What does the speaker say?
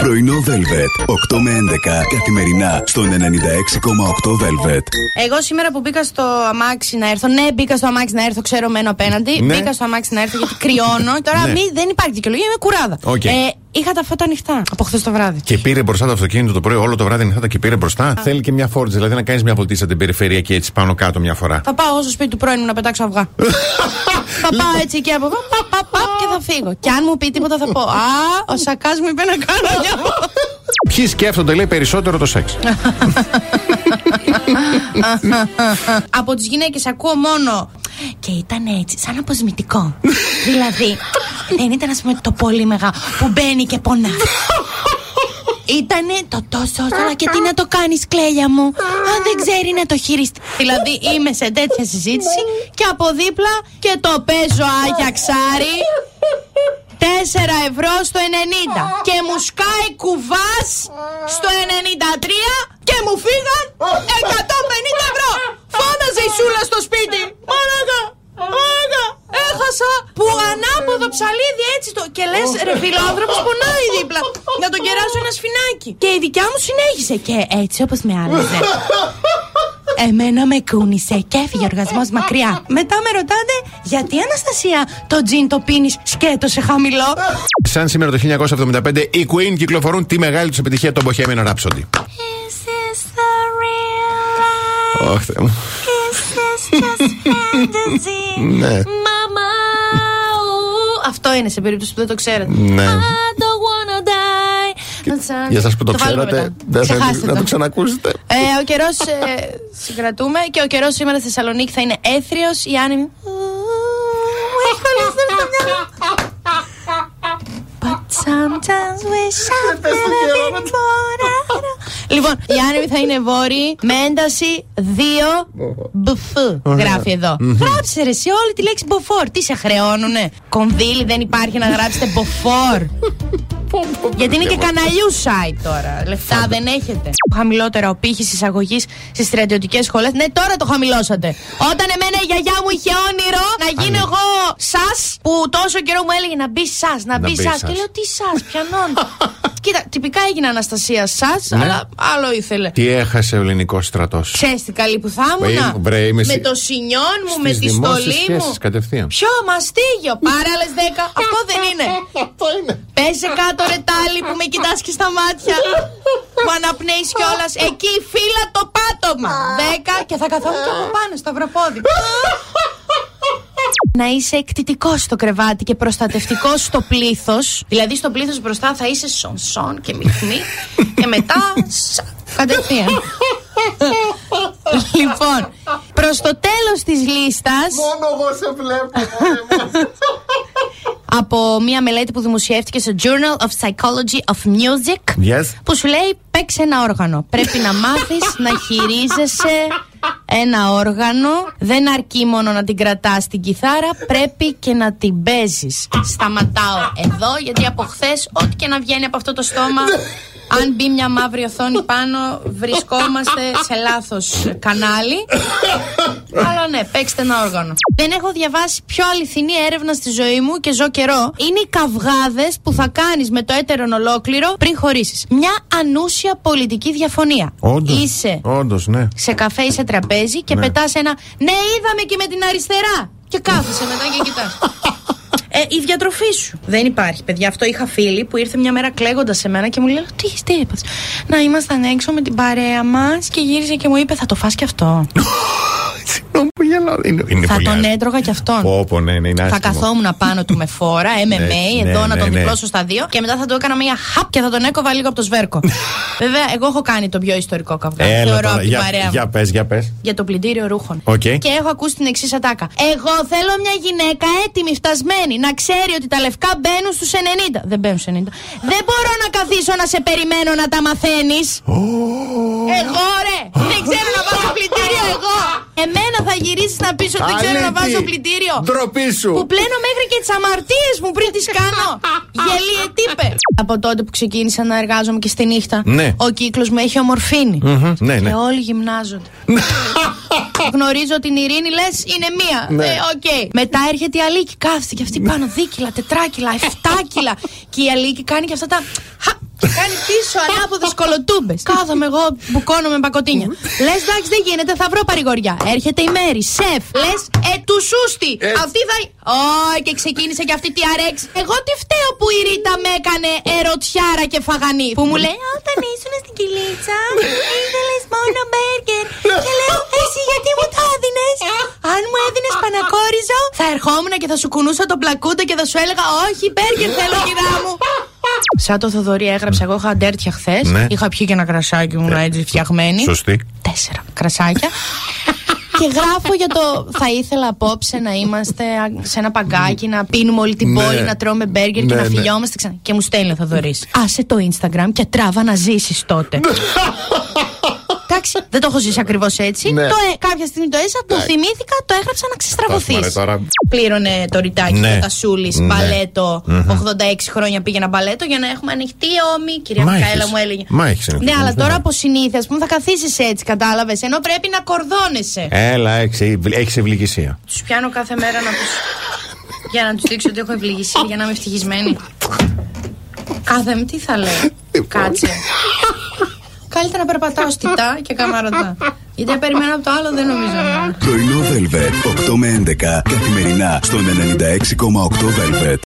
Πρωινό Velvet. 8 με 11 καθημερινά στον 96,8 Velvet. Εγώ σήμερα που μπήκα στο αμάξι να έρθω, ναι, μπήκα στο αμάξι να έρθω, ξέρω μένω απέναντι. Ναι. Μπήκα στο αμάξι να έρθω γιατί κρυώνω. Τώρα Ναι. μη, δεν υπάρχει δικαιολογία, είμαι κουράδα. Οκ. Ε, είχα τα φώτα ανοιχτά από χθες το βράδυ. Και πήρε μπροστά το αυτοκίνητο το πρωί, όλο το βράδυ νυχτάτα και πήρε μπροστά. Θέλει και μια φόρτιση, δηλαδή να κάνεις μια βολτίσα την περιφέρεια και έτσι πάνω κάτω μια φορά. Θα πάω εγώ στο σπίτι του πρώην μου να πετάξω αυγά. θα πάω έτσι και από εδώ, παπ, παπ, παπ, και θα φύγω. Και αν μου πει τίποτα θα πω Α, ο Σακάς μου είπε να κάνω μια Ποιοι σκέφτονται, λέει, περισσότερο το σεξ. Από τις γυναίκες ακούω μόνο. Και ήταν έτσι, σαν αποσμητικό. δηλαδή, δεν ήταν, ας πούμε, το πολύ μεγάλο που μπαίνει και πονά. Ήτανε το τόσο όσο και τι να το κάνεις κλέλια μου Αν δεν ξέρει να το χειριστεί Δηλαδή είμαι σε τέτοια συζήτηση Και από δίπλα και το παίζω άγιαξάρι 4 ευρώ στο 90 Και μου σκάει κουβάς στο 93 Και μου φύγαν 150 ευρώ Φώναζε η Σούλα στο σπίτι Μάρακα Μάρακα Έχασα που ανάποδο ψαλίδι έτσι το Και λες ρε φίλο ο άνθρωπος πονάει δίπλα Να τον κεράσω ένα σφινάκι Και η δικιά μου συνέχισε Και έτσι όπως με άλλαζε Εμένα με κούνησε και έφυγε ο οργασμός μακριά. Μετά με ρωτάτε γιατί Αναστασία το τζιν το πίνεις σκέτο σε χαμηλό; Σαν σήμερα το 1975, οι Queen κυκλοφορούν τη μεγάλη τους επιτυχία, το Bohemian Rhapsody. Ωχ, Θεέ μου. Is this just fantasy? Ναι. Mama, ooh. Αυτό είναι σε περίπτωση που δεν το ξέρετε. Ναι. I don't wanna die. Για εσά που το, βάλουμε ξέρατε, μετά. δεν θέλετε Ξεχάστε να το. το ξανακούσετε. Ε, ο καιρός συγκρατούμε και ο καιρός σήμερα στη Θεσσαλονίκη θα είναι έθριος. Η άνεμη. Ου, Έχει κολλήσει στο μυαλό. But sometimes wish I never been born. Λοιπόν, η άνεμη θα είναι βόρειη με ένταση 2 μπουφού. Γράφει εδώ. Γράψε ρε, εσύ όλη τη λέξη μποφόρ. Τι σε χρεώνουνε; Κονδύλι δεν υπάρχει να γράψετε μποφόρ. Γιατί είναι και καναλιού site τώρα. Λεφτά δεν έχετε. Χαμηλότερα ο πύχη εισαγωγής στις στρατιωτικές σχολές. Ναι, τώρα το χαμηλώσατε. Όταν εμένα η γιαγιά μου είχε όνειρο να γίνω εγώ σας, που τόσο καιρό μου έλεγε να μπεις σας, να μπεις μπεις σας. σας. Και λέω τι σας, πιανόν. Κοίτα, τυπικά έγινε Αναστασία σας, Ναι. αλλά άλλο ήθελε. Τι έχασε ο ελληνικός στρατός; Ξέρεις τι καλή που θα Μπρε, ήμουνα; μπρε, είμαι Με σι- το σινιόν μου, με τη στολή μου. κατευθείαν. Ποιο μαστίγιο, πάρε άλλε 10. Αυτό δεν είναι. Αυτό είναι. Πέσε κάτω ρε τάλι που με κοιτάς και στα μάτια Μου αναπνέεις κιόλας Εκεί φύλλα το πάτωμα Δέκα και θα καθόμουν και από πάνω στο αυροπόδι να είσαι εκτιτικός στο κρεβάτι και προστατευτικός στο πλήθος. Δηλαδή, στο πλήθος μπροστά θα είσαι σον-σον και μιχμή. και μετά. σα, Κατευθείαν. λοιπόν, προς το τέλος της λίστα. Μόνο εγώ σε βλέπω. από μια μελέτη που δημοσιεύτηκε στο Journal of Psychology of Music Yes. που σου λέει παίξε ένα όργανο. Πρέπει να μάθεις να χειρίζεσαι ένα όργανο. Δεν αρκεί μόνο να την κρατάς την κιθάρα, πρέπει και να την παίζεις. Σταματάω εδώ γιατί από χθες ό,τι και να βγαίνει από αυτό το στόμα αν μπει μια μαύρη οθόνη πάνω, βρισκόμαστε σε λάθος κανάλι. Αλλά ναι, παίξτε ένα όργανο. Δεν έχω διαβάσει πιο αληθινή έρευνα στη ζωή μου και ζω καιρό. Είναι οι καυγάδες που θα κάνεις με το έτερον ολόκληρο πριν χωρίσεις. Μια ανούσια πολιτική διαφωνία. Όντως. Είσαι Όντως, ναι. σε καφέ ή σε τραπέζι και Ναι. πετάς ένα Ναι, είδαμε και με την αριστερά. Και κάθεσαι μετά και κοιτάς Ε, η διατροφή σου. Δεν υπάρχει, παιδιά. Αυτό είχα φίλη που ήρθε μια μέρα κλαίγοντας σε μένα και μου λέει: Τι έχεις, τι είπες;» Να ήμασταν έξω με την παρέα μας και γύρισε και μου είπε: Θα το φας και αυτό. Συγγνώμη που γελάω. Είναι, είναι θα πολύ τον άσχημο. έτρωγα κι αυτόν. Πω, πω, ναι, ναι, είναι Θα άσχημο. καθόμουν πάνω του με φόρα, MMA, Ναι, εδώ ναι, να τον ναι, ναι. διπλώσω στα δύο και μετά θα του έκανα μια χαπ και θα τον έκοβα λίγο από το σβέρκο. Βέβαια, εγώ έχω κάνει το πιο ιστορικό καυγά. Έλα Θεωρώ τώρα, από την για, παρέα μου. για πες, για πες. Για το πλυντήριο ρούχων. Οκ. Και έχω ακούσει την εξής ατάκα. Εγώ θέλω μια γυναίκα έτοιμη, φτασμένη, να ξέρει ότι τα λευκά μπαίνουν στους 90. Δεν μπαίνουν στους 90. Δεν μπορώ να καθίσω να σε περιμένω να τα μαθαίνεις. Εγώ ρε! Δεν ξέρω να βάζω πλυντήριο εγώ! Εμένα θα γυρίσει να πεις ότι δεν ξέρω να Αλήτη. βάζω πλυντήριο; Ντροπή σου. Που πλένω μέχρι και τις αμαρτίες μου πριν τις κάνω. Γελίε τύπε. Από τότε που ξεκίνησα να εργάζομαι και στη νύχτα, Ναι. ο κύκλος με έχει ομορφύνει. Μμμ, Ναι, ναι. Και όλοι γυμνάζονται. Γνωρίζω την Ειρήνη, λες είναι μία. Ναι. Ε, οκ. Μετά έρχεται η Αλίκη, κάθεται και αυτή πάνω δίκιλα, τετράκιλα, εφτάκιλα. και η Αλίκη κάνει και αυτά τα. Χα, Και κάνει πίσω ανάποδες κωλοτούμπες. Κάθομαι εγώ, μπουκώνω με μπακοτίνια. Λες εντάξει δεν γίνεται, θα βρω παρηγοριά. Έρχεται η Μαίρη, σεφ. Λες, ε, του σούστη. Έτσι. Αυτή θα. Ω, και ξεκίνησε και αυτή τι αρέξη. Εγώ τι φταίω που η Ρίτα με έκανε ερωτιάρα και φαγανή. Που μου λέει, Όταν ήσουν στην κοιλίτσα, ήθελες μόνο μπέργκερ. Και λέω, Εσύ γιατί μου το έδινε. Αν μου έδινες πανακόριζο, θα ερχόμουν και θα σου κουνούσα τον πλακούντα και θα σου έλεγα, Όχι, μπέργκερ θέλω, κυρά μου. Σαν το Θοδωρή έγραψα, εγώ είχα αντέρτια χθες. Ναι. Είχα πιει και ένα κρασάκι μου έτσι φτιαγμένη. Σωστή. Τέσσερα κρασάκια. Και γράφω για το. Θα ήθελα απόψε να είμαστε σε ένα παγκάκι, να πίνουμε όλη την Ναι. πόλη, να τρώμε μπέργκερ και Ναι, να ναι. φιλιόμαστε ξανά. Και μου στέλνει ο Θοδωρής. Άσε το Instagram και τράβα να ζήσεις τότε. Εντάξει, δεν το έχω ζήσει ακριβώς έτσι. Ναι. Το, ε, κάποια στιγμή το έζησα, το θυμήθηκα, το έγραψα να ξεστραβωθείς. Άσμα, ρε, τώρα. Πλήρωνε το ρητάκι Ναι. το Τασούλης, Ναι. μπαλέτο. 86 χρόνια πήγαινα μπαλέτο για να έχουμε ανοιχτή ώμη. Κυρία Μα Μικαέλα έχεις. μου έλεγε. Μα έχεις ανοιχτή Ναι, ώμη, αλλά βέβαια. τώρα από συνήθεια, ας πούμε, θα καθίσεις έτσι, κατάλαβες. Ενώ πρέπει να κορδώνεσαι. Έλα, έχει ευληγησία. Τους πιάνω κάθε μέρα να του. για να τους δείξω ότι έχω ευληγησία, για να είμαι ευτυχισμένη. Κάθε με τι θα λέει. Κάτσε. Καλύτερα να περπατάω στιτά και καμαρωτά. Γιατί αν περιμένω από το άλλο δεν νομίζω. να- Πρωινό Velvet. 8 με 11 καθημερινά στον 96,8 Velvet.